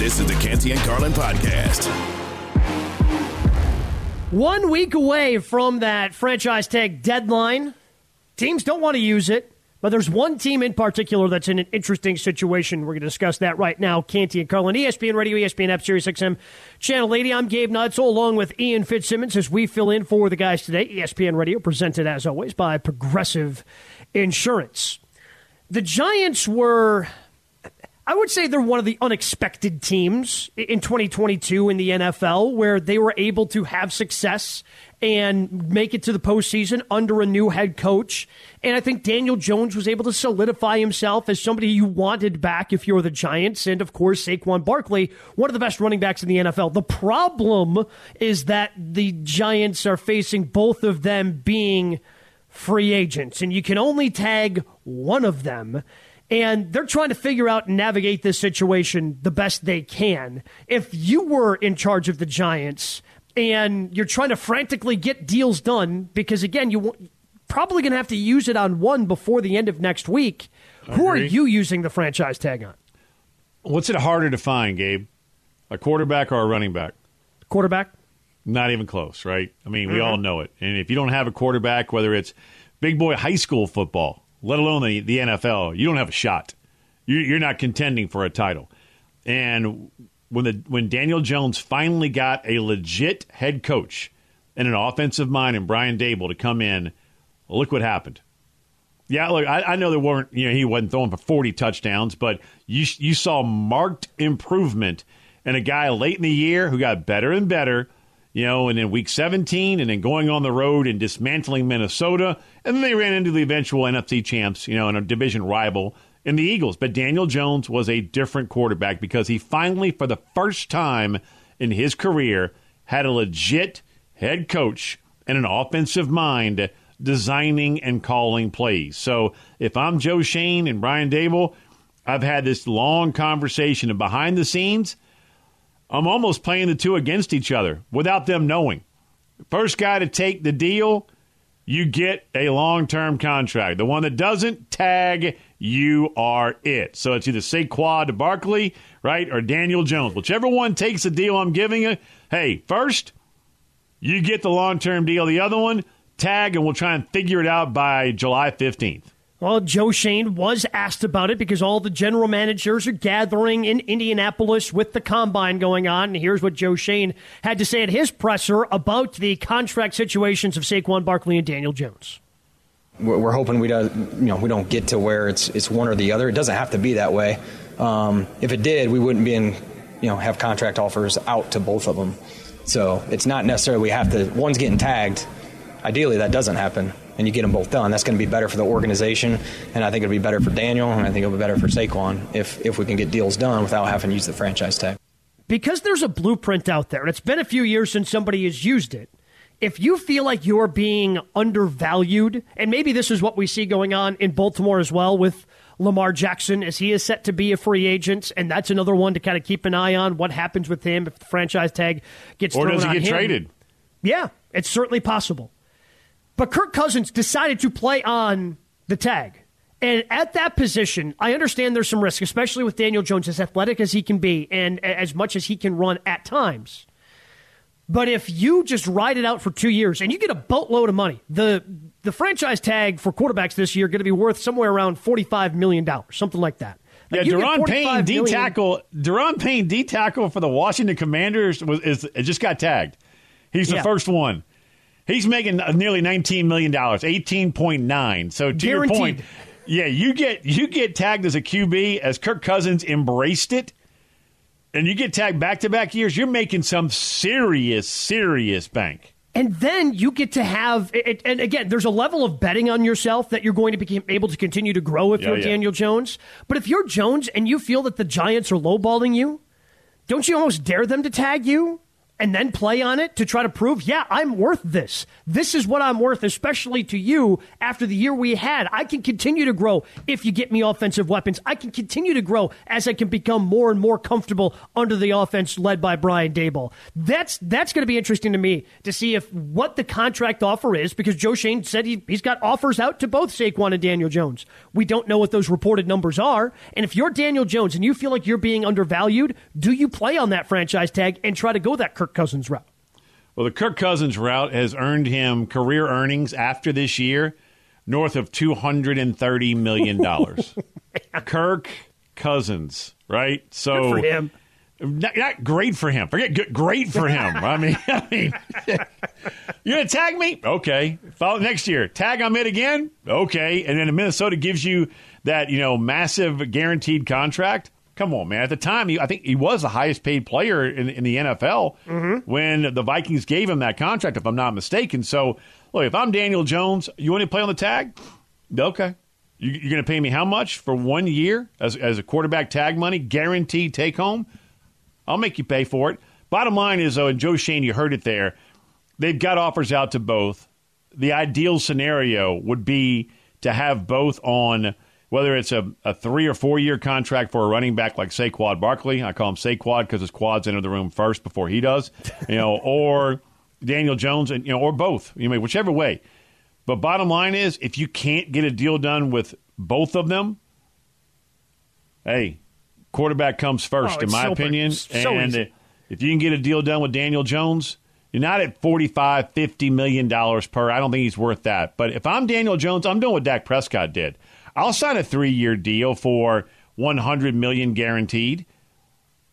This is the Canty and Carlin podcast. One week away from that franchise tag deadline. Teams don't want to use it, but there's one team in particular that's in an interesting situation. We're going to discuss that right now. Canty and Carlin, ESPN Radio, ESPN App, Sirius XM, Channel 80. I'm Gabe Neitzel, along with Ian Fitzsimmons, as we fill in for the guys today. ESPN Radio, presented as always by Progressive Insurance. The Giants were I would say they're one of the unexpected teams in 2022 in the NFL where they were able to have success and make it to the postseason under a new head coach. And I think Daniel Jones was able to solidify himself as somebody you wanted back if you're the Giants. And of course, Saquon Barkley, one of the best running backs in the NFL. The problem is that the Giants are facing both of them being free agents, and you can only tag one of them and they're trying to figure out and navigate this situation the best they can. If you were in charge of the Giants and you're trying to frantically get deals done, because again, you're probably going to have to use it on one before the end of next week. Who are you using the franchise tag on? What's it harder to find, Gabe? A quarterback or a running back? Quarterback? Not even close, right? I mean, we mm-hmm. all know it. And if you don't have a quarterback, whether it's big boy high school football, let alone the, the NFL, you don't have a shot. You're not contending for a title. And when the when Daniel Jones finally got a legit head coach and an offensive mind and Brian Daboll to come in, look what happened. Yeah, look, I, I, know there weren't you know he wasn't throwing for forty touchdowns, but you you saw marked improvement in a guy late in the year who got better and better you know, and then week 17, and then going on the road and dismantling Minnesota. And then they ran into the eventual NFC champs, you know, and a division rival in the Eagles. But Daniel Jones was a different quarterback because he finally, for the first time in his career, had a legit head coach and an offensive mind designing and calling plays. So if I'm Joe Schoen and Brian Daboll, I've had this long conversation, and behind the scenes – I'm almost playing the two against each other without them knowing. First guy to take the deal, you get a long term contract. The one that doesn't, tag, you are it. So it's either Saquon to Barkley, right, or Daniel Jones. Whichever one takes the deal I'm giving you, hey, first, you get the long term deal. The other one, tag, and we'll try and figure it out by July 15th. Well, Joe Schoen was asked about it because all the general managers are gathering in Indianapolis with the combine going on. And here's what Joe Schoen had to say at his presser about the contract situations of Saquon Barkley and Daniel Jones. We're hoping we don't, you know, we don't get to where it's it's one or the other. It doesn't have to be that way. Um, if it did, we wouldn't be in, you know, have contract offers out to both of them. So it's not necessarily we have to. One's getting tagged. Ideally, that doesn't happen and you get them both done. That's going to be better for the organization, and I think it'll be better for Daniel, and I think it'll be better for Saquon if if we can get deals done without having to use the franchise tag. Because there's a blueprint out there, and it's been a few years since somebody has used it. If you feel like you're being undervalued, and maybe this is what we see going on in Baltimore as well with Lamar Jackson as he is set to be a free agent, and that's another one to kind of keep an eye on what happens with him if the franchise tag gets or thrown does he get him. traded? Yeah, it's certainly possible. But Kirk Cousins decided to play on the tag. And at that position, I understand there's some risk, especially with Daniel Jones, as athletic as he can be and as much as he can run at times. But if you just ride it out for two years and you get a boatload of money, the the franchise tag for quarterbacks this year is going to be worth somewhere around forty five million dollars, something like that. Like yeah, Da'Ron Payne D tackle. Da'Ron Payne D tackle for the Washington Commanders was is it just got tagged. He's the yeah. first one. He's making nearly nineteen million dollars, eighteen point nine. So to Guaranteed. your point, yeah, you get you get tagged as a QB as Kirk Cousins embraced it, and you get tagged back to back years. You're making some serious, serious bank. And then you get to have, and again, there's a level of betting on yourself that you're going to be able to continue to grow if Yeah, oh, you're yeah. Daniel Jones. But if you're Jones and you feel that the Giants are lowballing you, don't you almost dare them to tag you and then play on it to try to prove, yeah, I'm worth this. This is what I'm worth, especially to you after the year we had. I can continue to grow if you get me offensive weapons. I can continue to grow as I can become more and more comfortable under the offense led by Brian Daboll. That's that's going to be interesting to me to see if what the contract offer is because Joe Schoen said he, he's got offers out to both Saquon and Daniel Jones. We don't know what those reported numbers are. And if you're Daniel Jones and you feel like you're being undervalued, do you play on that franchise tag and try to go that Kirk Cousins route? Well, the Kirk Cousins route has earned him career earnings after this year north of $230 million. Oh, Kirk Cousins, right? So Good for him. Not, not great for him. Forget good, great for him. I mean, I mean, you're gonna tag me? Okay. Follow next year. Tag I'm it again? Okay. And then Minnesota gives you that you know massive guaranteed contract. Come on, man. At the time, he, I think he was the highest paid player in, in the NFL mm-hmm. when the Vikings gave him that contract, if I'm not mistaken. So, look, if I'm Daniel Jones, you want to play on the tag? Okay. You, you're going to pay me how much for one year as, as a quarterback tag money, guaranteed take home? I'll make you pay for it. Bottom line is, though, and Joe Schoen, you heard it there, they've got offers out to both. The ideal scenario would be to have both on whether it's a, a three or four year contract for a running back like Saquon Barkley. I call him Saquad because his quads enter the room first before he does, you know, or Daniel Jones, and you know, or both. You know, whichever way. But bottom line is, if you can't get a deal done with both of them, hey, quarterback comes oh, first, Oh, in my so- opinion. so and easy. if you can get a deal done with Daniel Jones, you're not at 45, 50 million dollars per. I don't think he's worth that. But if I'm Daniel Jones, I'm doing what Dak Prescott did. I'll sign a three year deal for 100 million guaranteed.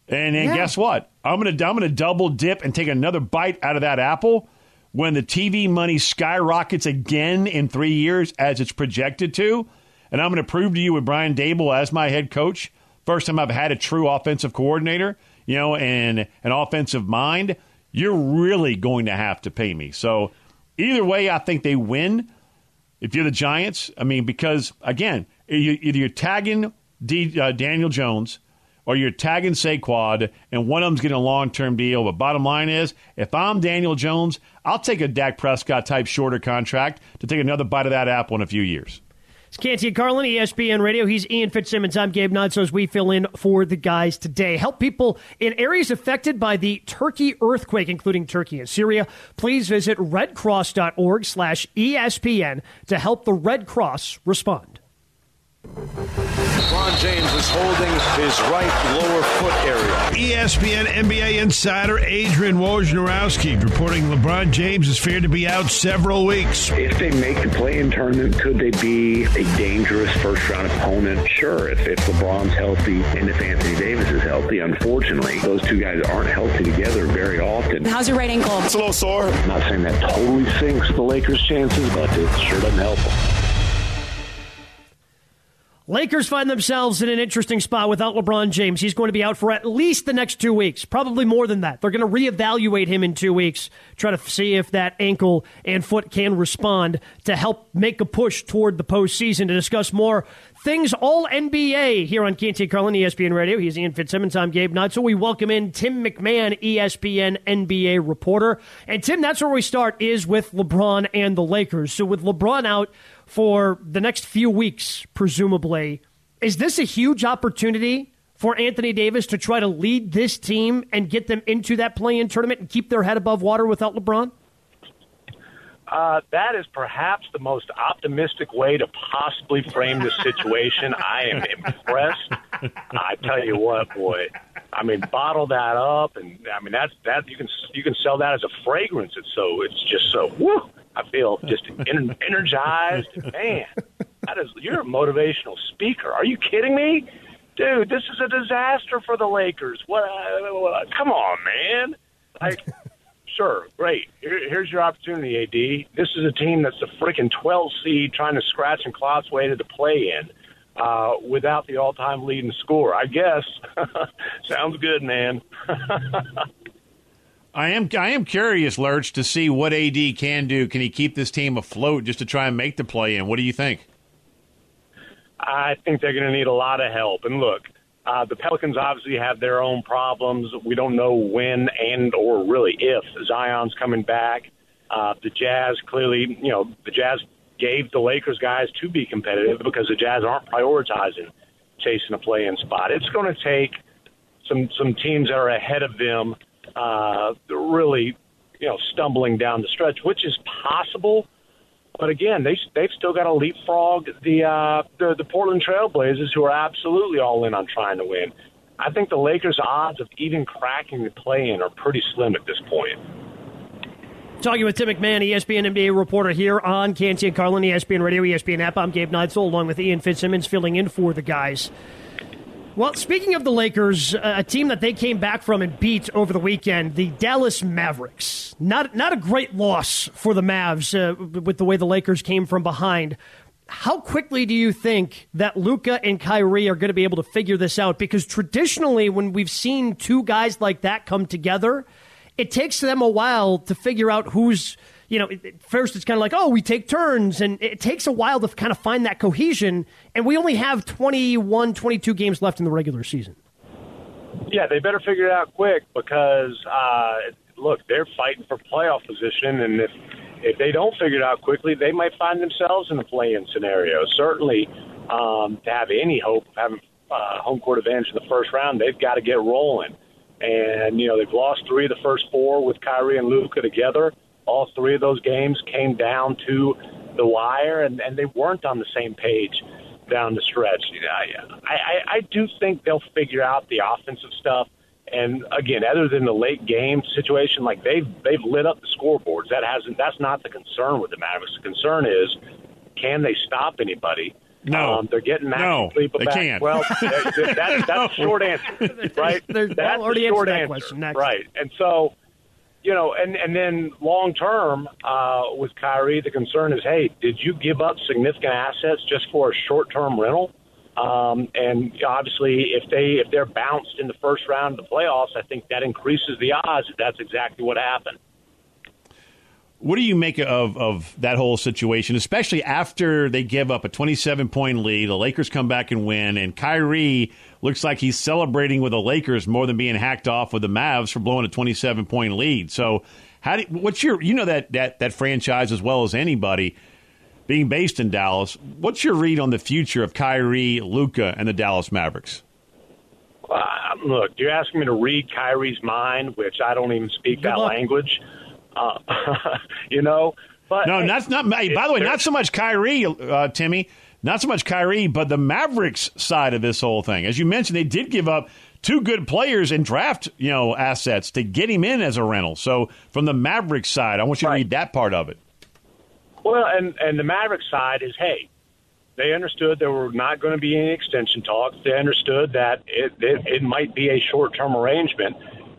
And then Yeah. guess what? I'm gonna I'm gonna double dip and take another bite out of that apple when the TV money skyrockets again in three years as it's projected to. And I'm gonna prove to you with Brian Daboll as my head coach, first time I've had a true offensive coordinator, you know, and an offensive mind, you're really going to have to pay me. So either way, I think they win if you're the Giants, I mean, because again, you, either you're tagging D, uh, Daniel Jones or you're tagging Saquad, and one of them's getting a long term deal. But bottom line is, if I'm Daniel Jones, I'll take a Dak Prescott type shorter contract to take another bite of that apple in a few years. Canty and Carlin, ESPN Radio. He's Ian Fitzsimmons. I'm Gabe Neitzel as we fill in for the guys today. Help people in areas affected by the Turkey earthquake, including Turkey and Syria. Please visit redcross.org slash ESPN to help the Red Cross respond. LeBron James is holding his right lower foot area. ESPN NBA insider Adrian Wojnarowski reporting LeBron James is feared to be out several weeks. If they make the play-in tournament, could they be a dangerous first-round opponent? Sure, if, if LeBron's healthy and if Anthony Davis is healthy. Unfortunately, those two guys aren't healthy together very often. How's your right ankle? It's a little sore. I'm not saying that totally sinks the Lakers' chances, but it sure doesn't help them. Lakers find themselves in an interesting spot without LeBron James. He's going to be out for at least the next two weeks, probably more than that. They're going to reevaluate him in two weeks, try to see if that ankle and foot can respond to help make a push toward the postseason. To discuss more things all NBA here on Canty Carlin, ESPN Radio. He's Ian Fitzsimmons. I'm Gabe Nutt. So we welcome in Tim McMahon, ESPN NBA reporter. And Tim, that's where we start is with LeBron and the Lakers. So with LeBron out, for the next few weeks, presumably. Is this a huge opportunity for Anthony Davis to try to lead this team and get them into that play in tournament and keep their head above water without LeBron? Uh, that is perhaps the most optimistic way to possibly frame the situation. I am impressed. I tell you what, boy. I mean, bottle that up, and I mean that's that you can you can sell that as a fragrance. It's so it's just so woo. I feel just en- energized. Man, that is you're a motivational speaker. Are you kidding me, dude? This is a disaster for the Lakers. What? Come on, man. Like Sure, great. Here, here's your opportunity, AD. This is a team that's the freaking 12 seed trying to scratch and claw its way to the play in uh, without the all time leading scorer. I guess. Sounds good, man. I am I am curious, Lurch, to see what AD can do. Can he keep this team afloat just to try and make the play in? What do you think? I think they're going to need a lot of help. And look, uh, the Pelicans obviously have their own problems. We don't know when and or really if Zion's coming back. Uh, the Jazz clearly, you know, the Jazz gave the Lakers guys to be competitive because the Jazz aren't prioritizing chasing a play-in spot. It's going to take some some teams that are ahead of them uh, really, you know, stumbling down the stretch, which is possible. But again, they they've still got to leapfrog the, uh, the the Portland Trailblazers, who are absolutely all in on trying to win. I think the Lakers' odds of even cracking the play-in are pretty slim at this point. Talking with Tim McMahon, ESPN NBA reporter here on Canty and Carlin, ESPN Radio, ESPN app. I'm Gabe Neitzel, along with Ian Fitzsimmons, filling in for the guys. Well, speaking of the Lakers, a team that they came back from and beat over the weekend, the Dallas Mavericks. Not not a great loss for the Mavs uh, with the way the Lakers came from behind. How quickly do you think that Luka and Kyrie are going to be able to figure this out? Because traditionally, when we've seen two guys like that come together, it takes them a while to figure out who's you know, first it's kind of like, oh, we take turns, and it takes a while to kind of find that cohesion. And we only have 21, 22 games left in the regular season. Yeah, they better figure it out quick because, uh, look, they're fighting for playoff position, and if if they don't figure it out quickly, they might find themselves in a play-in scenario. Certainly, um, to have any hope of having uh, home court advantage in the first round, they've got to get rolling. And you know, they've lost three of the first four with Kyrie and Luka together all three of those games came down to the wire, and, and they weren't on the same page down the stretch. I, I, I do think they'll figure out the offensive stuff. And again, other than the late game situation, like they've they've lit up the scoreboards. That hasn't. That's not the concern with the Mavericks. The concern is, can they stop anybody? No, um, they're getting no, they back. can't. Well, that, that, that's no. the short answer, right? There's, that's already the short answer answer, question. Next. right? And so you know, and and then long term uh, with Kyrie, the concern is, hey, did you give up significant assets just for a short term rental? Um, and obviously, if they if they're bounced in the first round of the playoffs, I think that increases the odds that that's exactly what happened. What do you make of of that whole situation, especially after they give up a 27 point lead, the Lakers come back and win, and Kyrie looks like he's celebrating with the Lakers more than being hacked off with the Mavs for blowing a 27 point lead. So, how do what's your you know that that that franchise as well as anybody being based in Dallas? What's your read on the future of Kyrie, Luka, and the Dallas Mavericks? Uh, look, you're asking me to read Kyrie's mind, which I don't even speak Good that luck. language. Uh, you know, but no, hey, that's not. Hey, by the way, not so much Kyrie, uh, Timmy. Not so much Kyrie, but the Mavericks side of this whole thing. As you mentioned, they did give up two good players and draft, you know, assets to get him in as a rental. So from the Mavericks side, I want you to read that part of it. Well, and and the Mavericks side is, hey, they understood there were not going to be any extension talks. They understood that it it, it might be a short term arrangement.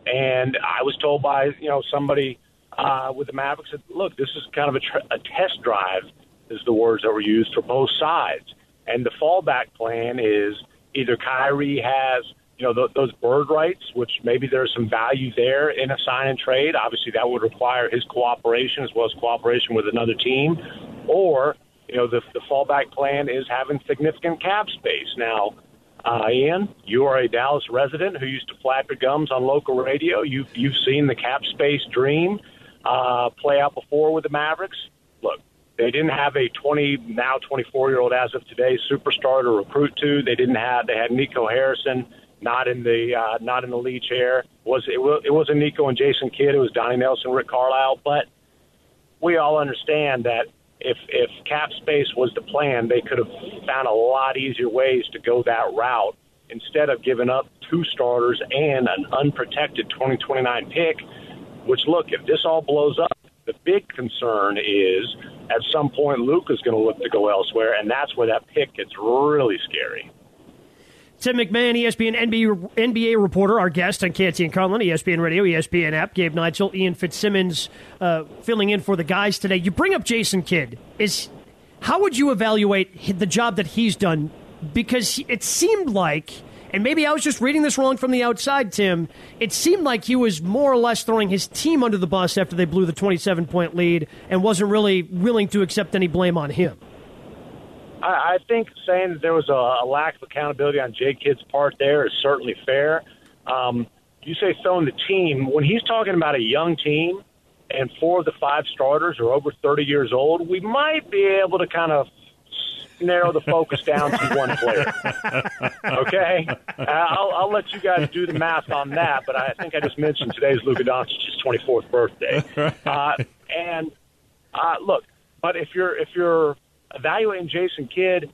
And I was told by you know somebody uh, with the Mavericks that look, this is kind of a, tr- a test drive is the words that were used for both sides. And the fallback plan is either Kyrie has, you know, th- those bird rights, which maybe there's some value there in a sign and trade. Obviously, that would require his cooperation as well as cooperation with another team. Or, you know, the, the fallback plan is having significant cap space. Now, uh, Ian, you are a Dallas resident who used to flap your gums on local radio. You've, you've seen the cap space dream uh, play out before with the Mavericks. Look, they didn't have a 20 now 24 year old as of today superstar to recruit to. They didn't have. They had Nico Harrison not in the uh, not in the lead chair. Was it? Was, it wasn't Nico and Jason Kidd. It was Donnie Nelson, Rick Carlisle. But we all understand that if if cap space was the plan, they could have found a lot easier ways to go that route instead of giving up two starters and an unprotected 2029 pick. Which look, if this all blows up, the big concern is at some point Luke is going to look to go elsewhere, and that's where that pick gets really scary. Tim McMahon, ESPN NBA, NBA reporter, our guest on Canty and Carlin, ESPN Radio, ESPN app. Gabe Neitzel, Ian Fitzsimmons, uh, filling in for the guys today. You bring up Jason Kidd. Is how would you evaluate the job that he's done? Because it seemed like And maybe I was just reading this wrong from the outside, Tim. It seemed like he was more or less throwing his team under the bus after they blew the 27 point lead and wasn't really willing to accept any blame on him. I, I think saying that there was a, a lack of accountability on Jay Kidd's part there is certainly fair. Um, you say throwing the team when he's talking about a young team and four of the five starters are over 30 years old, we might be able to kind of narrow the focus down to one player. Okay, uh, I'll, I'll let you guys do the math on that. But I think I just mentioned today's Luka Doncic's 24th birthday, uh, and uh, look. But if you're if you're evaluating Jason Kidd,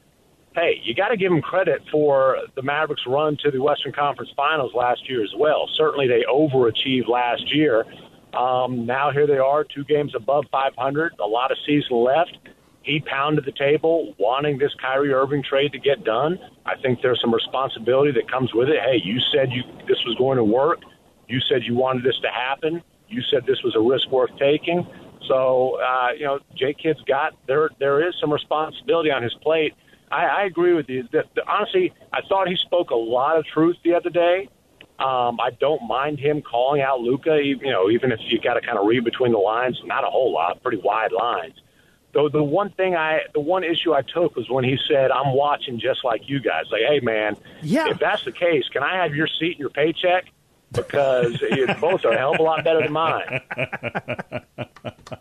hey, you got to give him credit for the Mavericks' run to the Western Conference Finals last year as well. Certainly, they overachieved last year. Um, now here they are, two games above 500, a lot of season left. He pounded the table, wanting this Kyrie Irving trade to get done. I think there's some responsibility that comes with it. Hey, you said you this was going to work. You said you wanted this to happen. You said this was a risk worth taking. So, uh, you know, Jay Kidd's got there. There is some responsibility on his plate. I, I agree with you. That, that, honestly, I thought he spoke a lot of truth the other day. Um, I don't mind him calling out Luka. You know, even if you got to kind of read between the lines, not a whole lot, pretty wide lines. Though the one thing I, the one issue I took was when he said, "I'm watching just like you guys." Like, hey man, yeah. if that's the case, can I have your seat and your paycheck? Because both are a hell of a lot better than mine.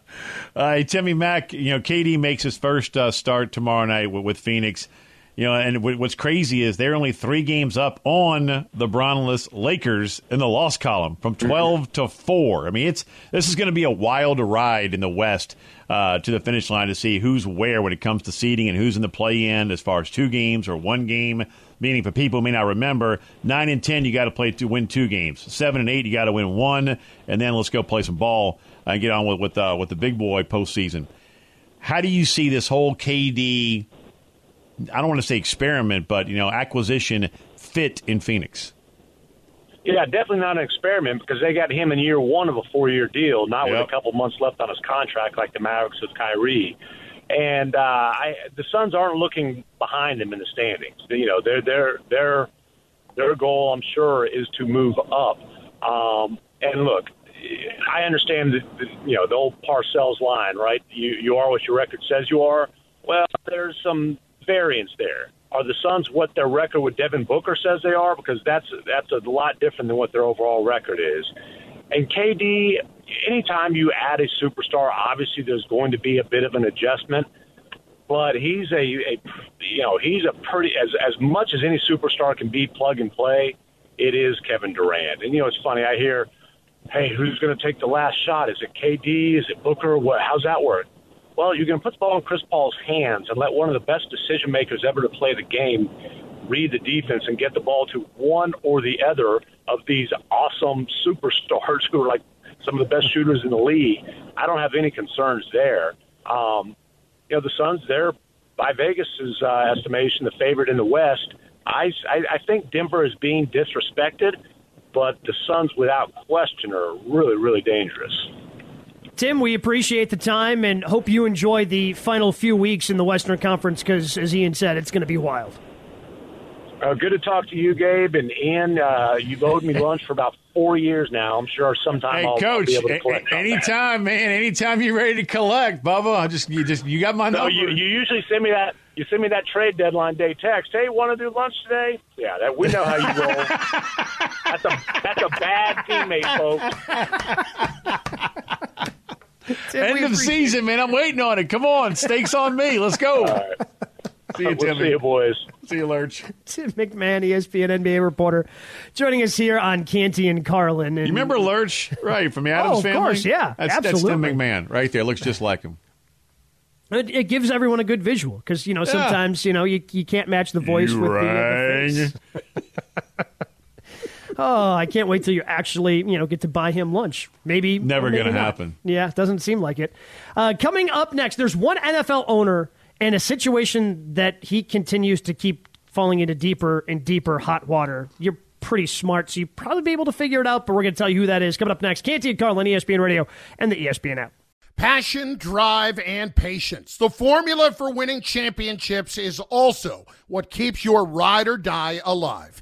uh, Timmy Mack, you know, KD makes his first uh, start tomorrow night with, with Phoenix. You know, and what's crazy is they're only three games up on the Bronless Lakers in the loss column from 12 to 4. I mean, it's this is going to be a wild ride in the West uh, to the finish line to see who's where when it comes to seeding and who's in the play in as far as two games or one game. Meaning, for people who may not remember, 9 and 10, you got to play to win two games. 7 and 8, you got to win one. And then let's go play some ball and get on with, with, uh, with the big boy postseason. How do you see this whole KD? I don't want to say experiment, but you know, acquisition fit in Phoenix. Yeah, definitely not an experiment because they got him in year one of a four-year deal, not yep. with a couple months left on his contract like the Mavericks with Kyrie. And uh, I, the Suns aren't looking behind them in the standings. You know, their their their their goal, I'm sure, is to move up. Um, and look, I understand that you know the old Parcells line, right? You you are what your record says you are. Well, there's some variance there. Are the Suns what their record with Devin Booker says they are? Because that's that's a lot different than what their overall record is. And KD, anytime you add a superstar, obviously there's going to be a bit of an adjustment. But he's a, a you know he's a pretty as as much as any superstar can be plug and play. It is Kevin Durant, and you know it's funny. I hear, hey, who's going to take the last shot? Is it KD? Is it Booker? What? How's that work? Well, you're going to put the ball in Chris Paul's hands and let one of the best decision makers ever to play the game read the defense and get the ball to one or the other of these awesome superstars who are like some of the best shooters in the league. I don't have any concerns there. Um, you know, the Suns, they're by Vegas's uh, estimation, the favorite in the West. I, I, I think Denver is being disrespected, but the Suns, without question, are really, really dangerous. Tim, we appreciate the time and hope you enjoy the final few weeks in the Western Conference because, as Ian said, it's going to be wild. Uh, good to talk to you, Gabe. And Ian, uh, you've owed me lunch for about four years now. I'm sure sometime hey, I'll, Coach, I'll be able to collect. A- anytime, man. Anytime you're ready to collect, Bubba. I just you just you got my number. you, you usually send me that. You send me that trade deadline day text. Hey, want to do lunch today? Yeah, that we know how you roll. that's a that's a bad teammate, folks. Tim, End of season, man. I'm waiting on it. Come on, steaks on me. Let's go. See you, we'll See you, boys. See you, Lurch. Tim McMahon, ESPN NBA reporter, joining us here on Canty and Carlin. And you remember Lurch, right, from the Adams oh, of family? Of course, yeah. That's, absolutely. that's Tim McMahon right there. Looks just like him. It, it gives everyone a good visual because, you know, sometimes, yeah. you know, you, you can't match the voice you with rang. the, uh, oh, I can't wait till you actually, you know, get to buy him lunch. Maybe never going to happen. Yeah, doesn't seem like it. Uh, coming up next, there's one NFL owner and a situation that he continues to keep falling into deeper and deeper hot water. You're pretty smart, so you probably be able to figure it out. But we're going to tell you who that is coming up next. Canty and Carlin ESPN Radio and the ESPN app. Passion, drive, and patience. The formula for winning championships is also what keeps your ride or die alive.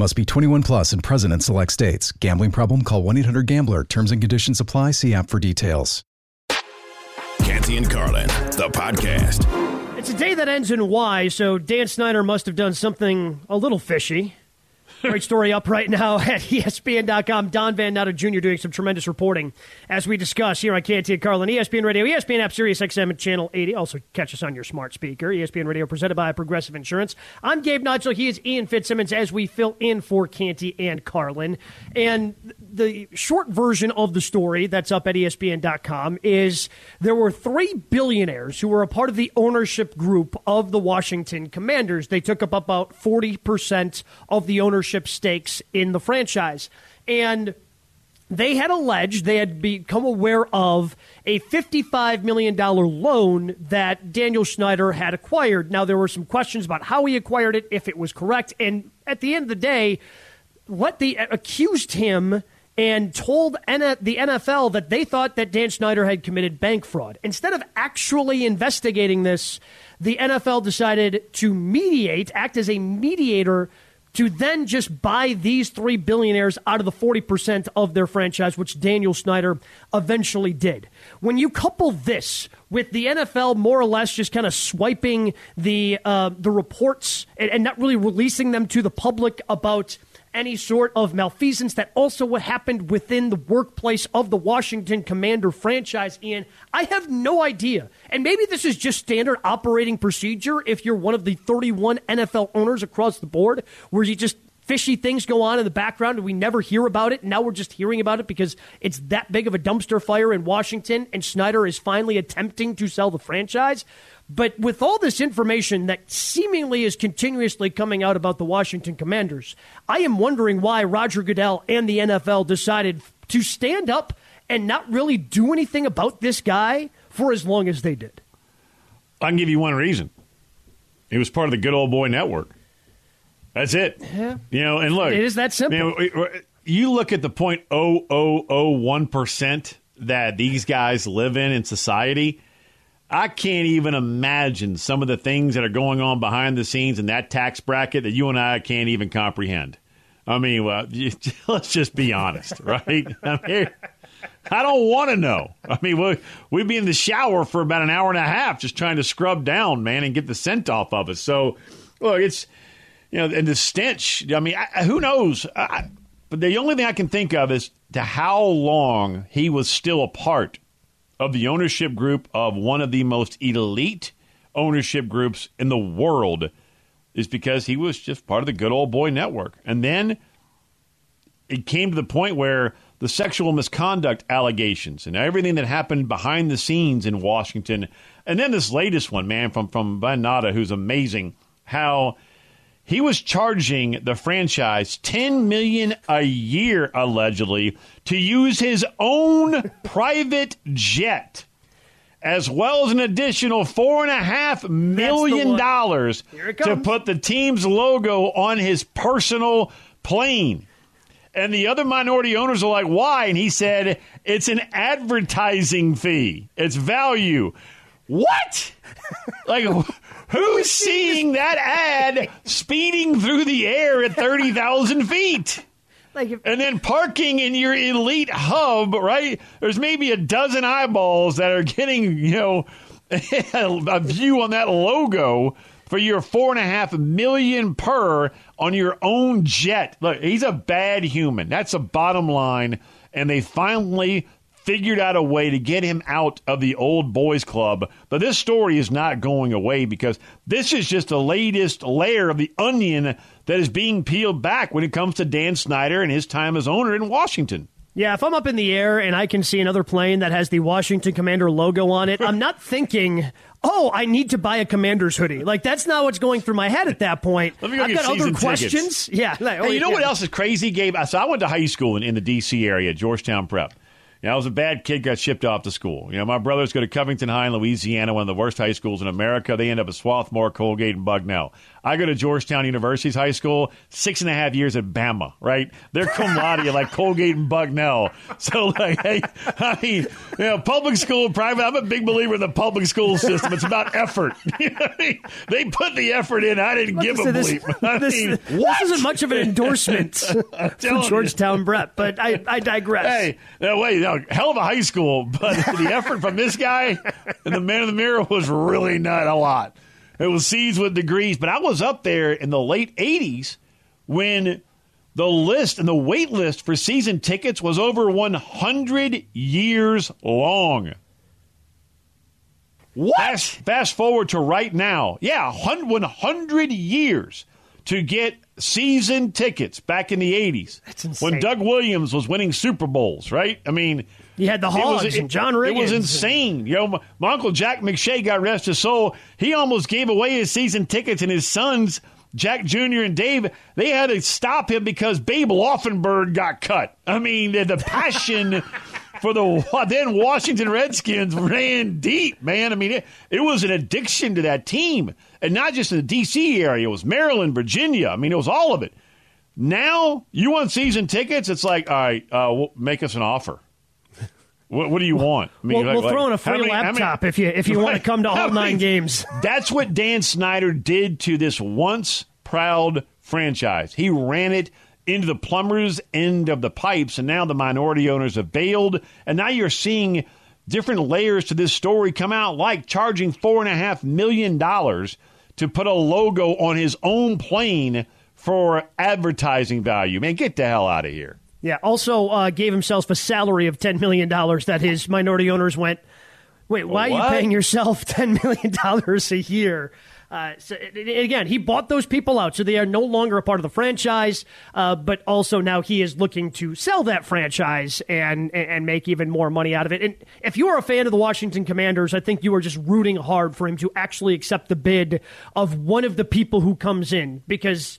Must be 21 plus and present in select states. Gambling problem? Call 1 800 GAMBLER. Terms and conditions apply. See app for details. Canty and Carlin, the podcast. It's a day that ends in Y, so Dan Snyder must have done something a little fishy. Great story up right now at ESPN.com. Don Van Natta Jr. doing some tremendous reporting as we discuss here on Canty and Carlin, ESPN Radio, ESPN app, Sirius XM, Channel 80. Also catch us on your smart speaker. ESPN Radio presented by Progressive Insurance. I'm Gabe Neitzel. He is Ian Fitzsimmons as we fill in for Canty and Carlin. And the short version of the story that's up at ESPN.com is there were three billionaires who were a part of the ownership group of the Washington Commanders. They took up about 40% of the ownership stakes in the franchise. And they had alleged they had become aware of a $55 million loan that Daniel Snyder had acquired. Now, there were some questions about how he acquired it, if it was correct. And at the end of the day, what they accused him and told the NFL that they thought that Dan Snyder had committed bank fraud. Instead of actually investigating this, the NFL decided to mediate, act as a mediator to then just buy these three billionaires out of the 40% of their franchise, which Daniel Snyder eventually did. When you couple this with the NFL more or less just kind of swiping the, uh, the reports and, and not really releasing them to the public about – any sort of malfeasance that also happened within the workplace of the Washington Commander franchise, Ian. I have no idea. And maybe this is just standard operating procedure if you're one of the 31 NFL owners across the board, where you just fishy things go on in the background and we never hear about it. Now we're just hearing about it because it's that big of a dumpster fire in Washington and Snyder is finally attempting to sell the franchise. But with all this information that seemingly is continuously coming out about the Washington Commanders, I am wondering why Roger Goodell and the NFL decided to stand up and not really do anything about this guy for as long as they did. I can give you one reason. He was part of the good old boy network. That's it. Yeah. You know, and look, it is that simple. You, know, you look at the point oh oh oh one percent that these guys live in in society I can't even imagine some of the things that are going on behind the scenes in that tax bracket that you and I can't even comprehend. I mean, well, let's just be honest, right? I mean, I don't want to know. I mean, we we'd be in the shower for about an hour and a half just trying to scrub down, man, and get the scent off of us. So, look, it's you know, and the stench. I mean, I, who knows? I, but the only thing I can think of is to how long he was still a part of the ownership group of one of the most elite ownership groups in the world is because he was just part of the good old boy network. And then it came to the point where the sexual misconduct allegations and everything that happened behind the scenes in Washington, and then this latest one, man, from from Van Natta, who's amazing, how he was charging the franchise 10 million a year allegedly to use his own private jet as well as an additional four and a half million dollars to put the team's logo on his personal plane. And the other minority owners are like, why? And he said, it's an advertising fee. It's value. What? like Who's seeing that ad speeding through the air at 30,000 feet? Like if, and then parking in your elite hub, right? There's maybe a dozen eyeballs that are getting, you know, a view on that logo for your four and a half million per on your own jet. Look, he's a bad human. That's the bottom line. And they finally figured out a way to get him out of the old boys club. But this story is not going away because this is just the latest layer of the onion that is being peeled back when it comes to Dan Snyder and his time as owner in Washington. Yeah, if I'm up in the air and I can see another plane that has the Washington Commander logo on it, I'm not thinking, oh, I need to buy a Commander's hoodie. Like that's not what's going through my head at that point. Let me go I've got other questions. tickets. Yeah. Like, oh, Hey, you know yeah. what else is crazy, Gabe? So I went to high school in, in the D.C. area, Georgetown Prep. You know, I was a bad kid, got shipped off to school. You know, my brothers go to Covington High in Louisiana, one of the worst high schools in America. They end up at Swarthmore, Colgate, and Bucknell. I go to Georgetown University's high school, six and a half years at Bama, right? They're cum laude like Colgate and Bucknell. So, like, hey, I mean, you know, public school, private, I'm a big believer in the public school system. It's about effort. You know I mean? They put the effort in. I didn't give a this, bleep. I this, mean, this what? isn't much of an endorsement for you. Georgetown Prep, but I, I digress. Hey, no, wait, no, hell of a high school, but the effort from this guy and the man in the mirror was really not a lot. It was C's with degrees, but I was up there in the late 80s when the list and the wait list for season tickets was over 100 years long. What? Fast, fast forward to right now. Yeah, 100 100 years to get season tickets back in the 80s. That's insane. When Doug Williams was winning Super Bowls, right? I mean, You had the it was- Hogs it- and John Riggins. It was insane. You know, my, my uncle Jack McShay got rest his soul. He almost gave away his season tickets, and his sons, Jack Jr. and Dave, they had to stop him because Babe Laufenberg got cut. I mean, the, the passion for the then Washington Redskins ran deep, man. I mean, it, it was an addiction to that team, and not just in the D.C. area. It was Maryland, Virginia. I mean, it was all of it. Now you want season tickets? It's like, all right, uh, well, make us an offer. What, what do you want? I We'll, like- we'll like, throw in a free many- how many- laptop if you if you want to come to all nine games. That's what Dan Snyder did to this once proud franchise. He ran it into the plumber's end of the pipes, and now the minority owners have bailed. And now you're seeing different layers to this story come out, like charging four and a half million dollars to put a logo on his own plane for advertising value. Man, get the hell out of here. Yeah. Also, uh, gave himself a salary of ten million dollars that his minority owners went. Wait, why are you paying yourself ten million dollars a year? Uh, so, again, he bought those people out, so they are no longer a part of the franchise. Uh, but also now he is looking to sell that franchise and and make even more money out of it. And if you are a fan of the Washington Commanders, I think you are just rooting hard for him to actually accept the bid of one of the people who comes in because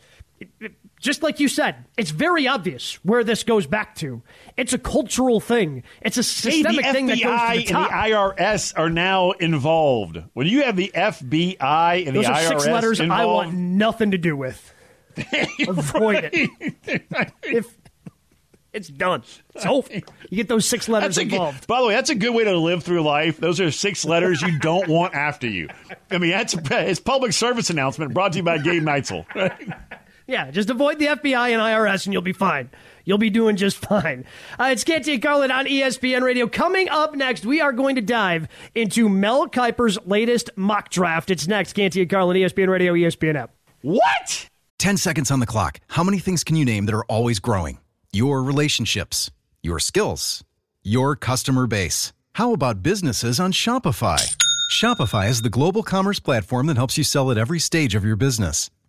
just like you said, it's very obvious where this goes back to. It's a cultural thing. It's a systemic the thing that goes to the and top. the IRS are now involved. When you have the FBI and Those the are IRS six letters I want nothing to do with. Avoid it. If it's done, it's over. You get those six letters That's a good, involved. by the way, that's a good way to live through life. Those are six letters you don't want after you. I mean, that's it's public service announcement brought to you by Gabe Neitzel. Yeah, just avoid the FBI and IRS and you'll be fine. You'll be doing just fine. Uh, it's Canty and Carlin on ESPN Radio. Coming up next, we are going to dive into Mel Kiper's latest mock draft. It's next. Canty and Carlin, ESPN Radio, ESPN app. What? 10 seconds on the clock. How many things can you name that are always growing? Your relationships, your skills, your customer base. How about businesses on Shopify? Shopify is the global commerce platform that helps you sell at every stage of your business.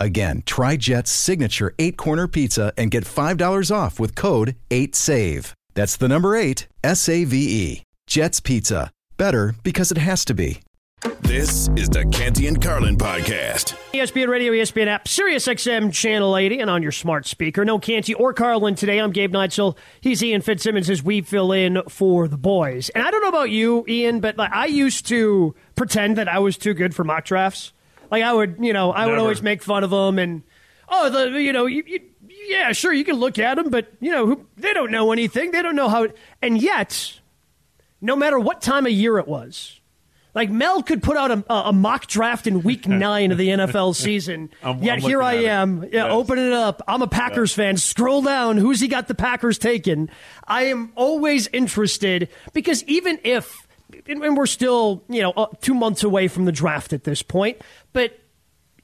Again, try Jet's signature eight corner pizza and get $5 off with code 8SAVE. That's the number eight, S A V E. Jet's Pizza. Better because it has to be. This is the Canty and Carlin podcast. ESPN Radio, ESPN app, Sirius XM Channel 80, and on your smart speaker. No Canty or Carlin today. I'm Gabe Neitzel. He's Ian Fitzsimmons as we fill in for the boys. And I don't know about you, Ian, but like, I used to pretend that I was too good for mock drafts. Like I would, you know, I would always make fun of them and oh, the you know, you, you, yeah, sure, you can look at them, but you know, who, they don't know anything. They don't know how. It, and yet, no matter what time of year it was. Like Mel could put out a, a mock draft in week nine of the NFL season. I'm- yet I'm here I am, yeah, Yes. opening it up. I'm a Packers fan. Scroll down. Who's he got the Packers taken? I am always interested because even if, and we're still, you know, uh, two months away from the draft at this point, but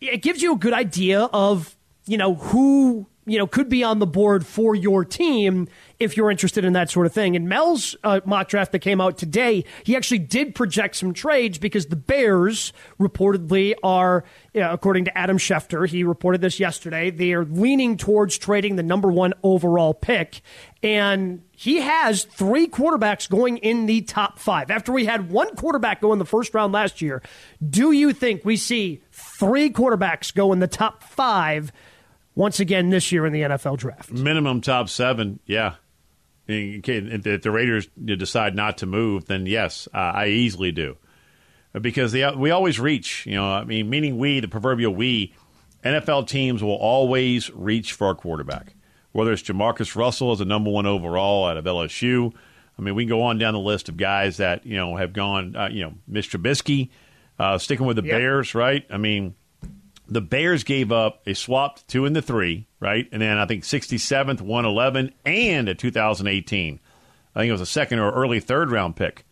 it gives you a good idea of you know who you know could be on the board for your team if you're interested in that sort of thing. And Mel's uh, mock draft that came out today, he actually did project some trades because the Bears reportedly are, you know, according to Adam Schefter, he reported this yesterday. They are leaning towards trading the number one overall pick, and he has three quarterbacks going in the top five. After we had one quarterback go in the first round last year, do you think we see three quarterbacks go in the top five once again this year in the NFL draft? Minimum top seven, yeah. If if the Raiders decide not to move, then yes, uh, I easily do. Because they, we always reach, you know, I mean, meaning we, the proverbial we, NFL teams will always reach for a quarterback. Whether it's Jamarcus Russell as a number one overall out of LSU. I mean, we can go on down the list of guys that, you know, have gone, uh, you know, Mitch Trubisky, uh, sticking with the Yep. Bears, right? I mean, the Bears gave up a swapped two and the three, right? And then I think 67th, 111, and a 2018. I think it was a second or early third round pick,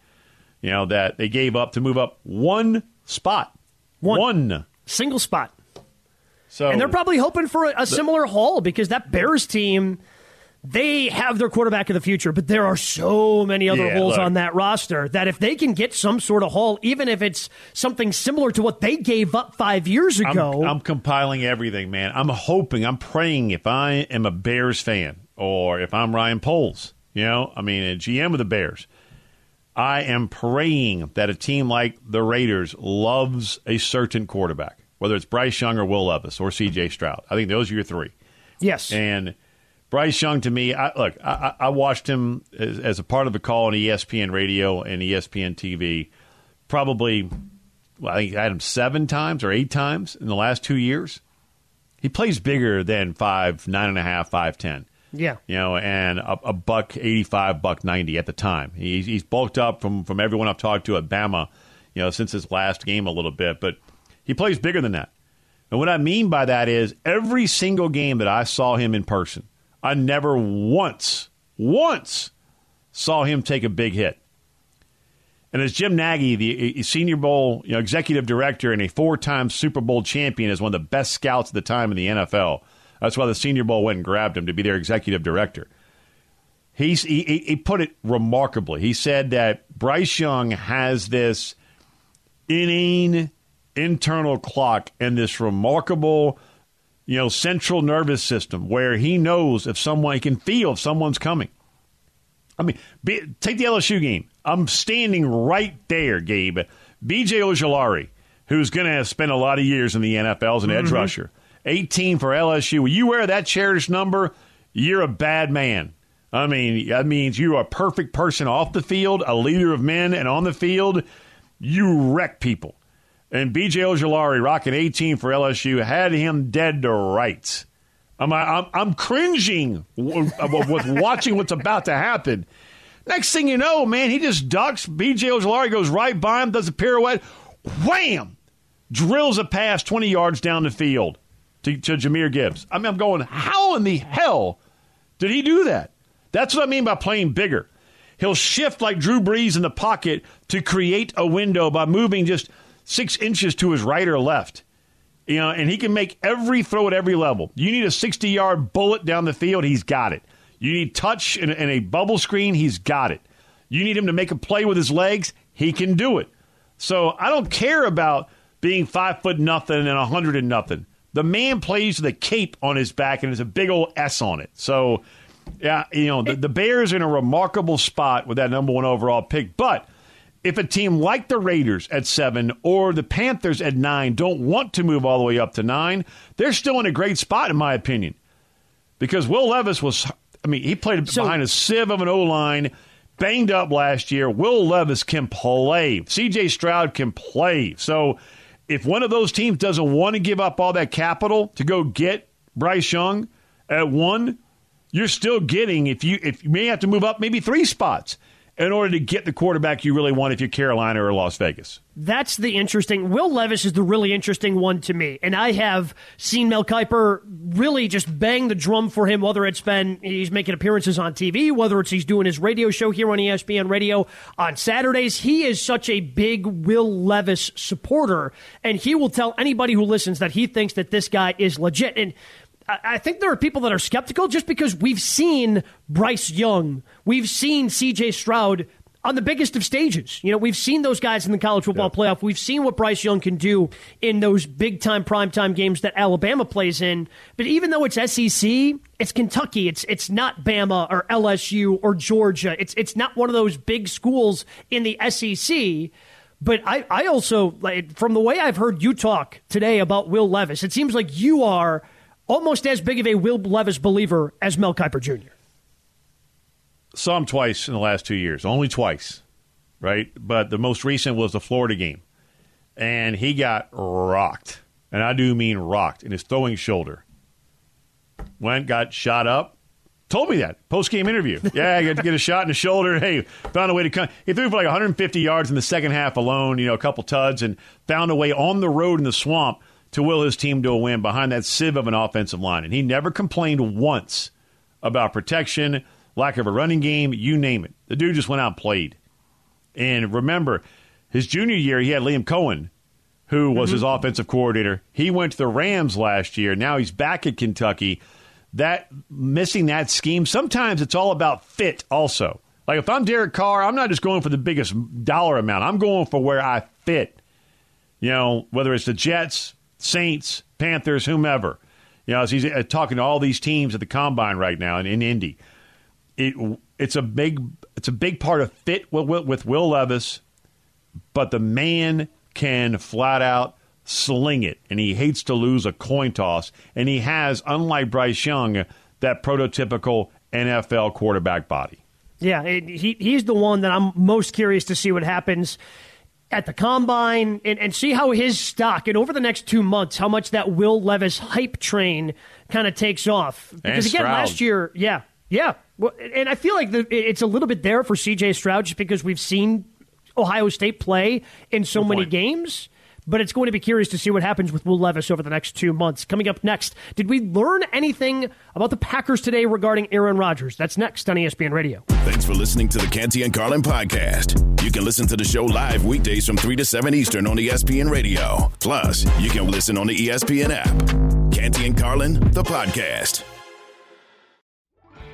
you know, that they gave up to move up one spot. One. Single spot. So And they're probably hoping for a, a similar haul because that Bears team, they have their quarterback of the future, but there are so many other Yeah, holes look. on that roster that if they can get some sort of haul, even if it's something similar to what they gave up five years I'm, ago, I'm compiling everything, man. I'm hoping, I'm praying if I am a Bears fan or if I'm Ryan Poles, you know, I mean, a GM of the Bears, I am praying that a team like the Raiders loves a certain quarterback, whether it's Bryce Young or Will Levis or CJ Stroud. I think those are your three. yes. And Bryce Young, to me, I, look, I, I I watched him as, as a part of a call on ESPN Radio and ESPN TV. Probably, well, I think I had him seven times or eight times in the last two years. He plays bigger than five nine and a half, five ten. yeah. You know, and a, a buck eighty five, buck ninety at the time. He's, he's bulked up from from everyone I've talked to at Bama. You know, since his last game a little bit, but he plays bigger than that. And what I mean by that is every single game that I saw him in person, I never once, once saw him take a big hit. And as Jim Nagy, the uh, Senior Bowl you know, executive director and a four-time Super Bowl champion, is one of the best scouts at the time in the NFL. That's why the Senior Bowl went and grabbed him to be their executive director. He's, he, he he put it remarkably. He said that Bryce Young has this inane internal clock and this remarkable, you know, central nervous system where he knows if someone he can feel if someone's coming. I mean, be, take the LSU game. I'm standing right there, Gabe. B.J. Ojulari, who's going to have spent a lot of years in the NFL as an edge mm-hmm. rusher, 18 for LSU. When you wear that cherished number, you're a bad man. I mean, that means you are a perfect person off the field, a leader of men, and on the field, you wreck people. And B.J. Ojulari, rocking 18 for LSU, had him dead to rights. I'm, I'm, I'm cringing with watching what's about to happen. Next thing you know, man, he just ducks. B.J. Ojulari goes right by him, does a pirouette, wham, drills a pass 20 yards down the field to, to Jahmyr Gibbs. I mean, I'm going, how in the hell did he do that? That's what I mean by playing bigger. He'll shift like Drew Brees in the pocket to create a window by moving just six inches to his right or left. You know, and he can make every throw at every level. You need a 60 yard bullet down the field, he's got it. You need touch and, and a bubble screen, he's got it. You need him to make a play with his legs, he can do it. So I don't care about being five foot nothing and a hundred and nothing. The man plays with a cape on his back and there's a big old S on it. So, yeah, you know, the, the Bears are in a remarkable spot with that number one overall pick. But if a team like the Raiders at seven or the Panthers at nine don't want to move all the way up to nine, they're still in a great spot, in my opinion. Because Will Levis was, I mean, he played so, behind a sieve of an O line, banged up last year. Will Levis can play. CJ Stroud can play. So, if one of those teams doesn't want to give up all that capital to go get Bryce Young at one, you're still getting if you if you may have to move up maybe three spots in order to get the quarterback you really want if you're Carolina or Las Vegas. That's the interesting. Will Levis is the really interesting one to me, and I have seen Mel Kiper really just bang the drum for him. Whether it's been he's making appearances on TV, whether it's he's doing his radio show here on ESPN Radio on Saturdays, he is such a big Will Levis supporter, and he will tell anybody who listens that he thinks that this guy is legit. And I think there are people that are skeptical just because we've seen Bryce Young, we've seen CJ Stroud on the biggest of stages. You know, we've seen those guys in the college football yeah. playoff. We've seen what Bryce Young can do in those big time primetime games that Alabama plays in. But even though it's SEC, it's Kentucky. It's it's not Bama or LSU or Georgia. It's it's not one of those big schools in the SEC. But I, I also, like, from the way I've heard you talk today about Will Levis, it seems like you are almost as big of a Will Levis believer as Mel Kiper Jr. Saw him twice in the last two years, only twice, right? But the most recent was the Florida game, and he got rocked, and I do mean rocked in his throwing shoulder. Went, got shot up, told me that post game interview. Yeah, I got to get a shot in the shoulder. Hey, found a way to come. He threw for like 150 yards in the second half alone. You know, a couple tuds, and found a way on the road in the swamp to will his team to a win behind that sieve of an offensive line. And he never complained once about protection, lack of a running game, you name it. The dude just went out and played. And remember, his junior year, he had Liam Coen, who was mm-hmm. his offensive coordinator. He went to the Rams last year. Now he's back at Kentucky. That missing that scheme, sometimes it's all about fit also. Like if I'm Derek Carr, I'm not just going for the biggest dollar amount. I'm going for where I fit. You know, whether it's the Jets, Saints, Panthers, whomever. You know, as he's uh, talking to all these teams at the combine right now in, in Indy. It it's a big it's a big part of fit with, with, Will Levis, but the man can flat out sling it, and he hates to lose a coin toss, and he has, unlike Bryce Young, that prototypical NFL quarterback body. Yeah, he he's the one that I'm most curious to see what happens at the combine and, and see how his stock and over the next two months how much that Will Levis hype train kind of takes off. Because again, last year, yeah, yeah, well, and I feel like the, it's a little bit there for C.J. Stroud just because we've seen Ohio State play in so Good many point. games but it's going to be curious to see what happens with Will Levis over the next two months. Coming up next, did we learn anything about the Packers today regarding Aaron Rodgers? That's next on ESPN Radio. Thanks for listening to the Canty and Carlin podcast. You can listen to the show live weekdays from 3 to 7 Eastern on ESPN Radio. Plus, you can listen on the ESPN app. Canty and Carlin, the podcast.